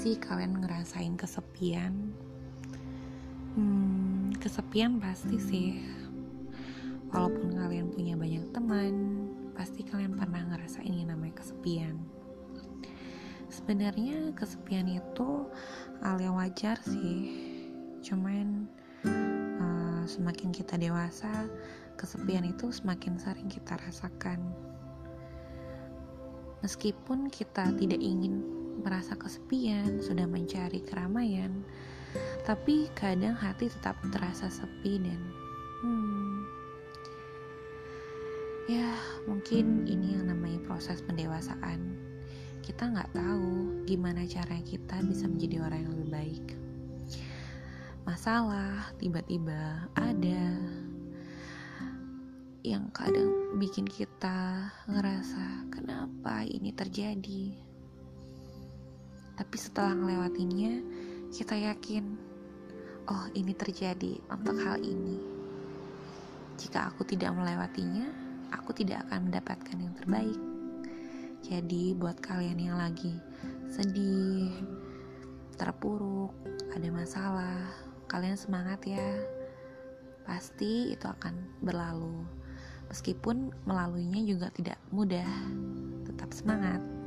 sih kalian ngerasain kesepian? Hmm, kesepian pasti sih. Walaupun kalian punya banyak teman, pasti kalian pernah ngerasain yang namanya kesepian. Sebenarnya kesepian itu hal yang wajar sih. Cuman uh, semakin kita dewasa, kesepian itu semakin sering kita rasakan. Meskipun kita tidak ingin merasa kesepian, sudah mencari keramaian, tapi kadang hati tetap terasa sepi dan hmm, ya mungkin ini yang namanya proses pendewasaan. Kita nggak tahu gimana cara kita bisa menjadi orang yang lebih baik. Masalah tiba-tiba ada yang kadang bikin kita ngerasa kenapa ini terjadi tapi setelah melewatinya, kita yakin, oh ini terjadi untuk hal ini. Jika aku tidak melewatinya, aku tidak akan mendapatkan yang terbaik. Jadi buat kalian yang lagi sedih, terpuruk, ada masalah, kalian semangat ya. Pasti itu akan berlalu. Meskipun melaluinya juga tidak mudah, tetap semangat.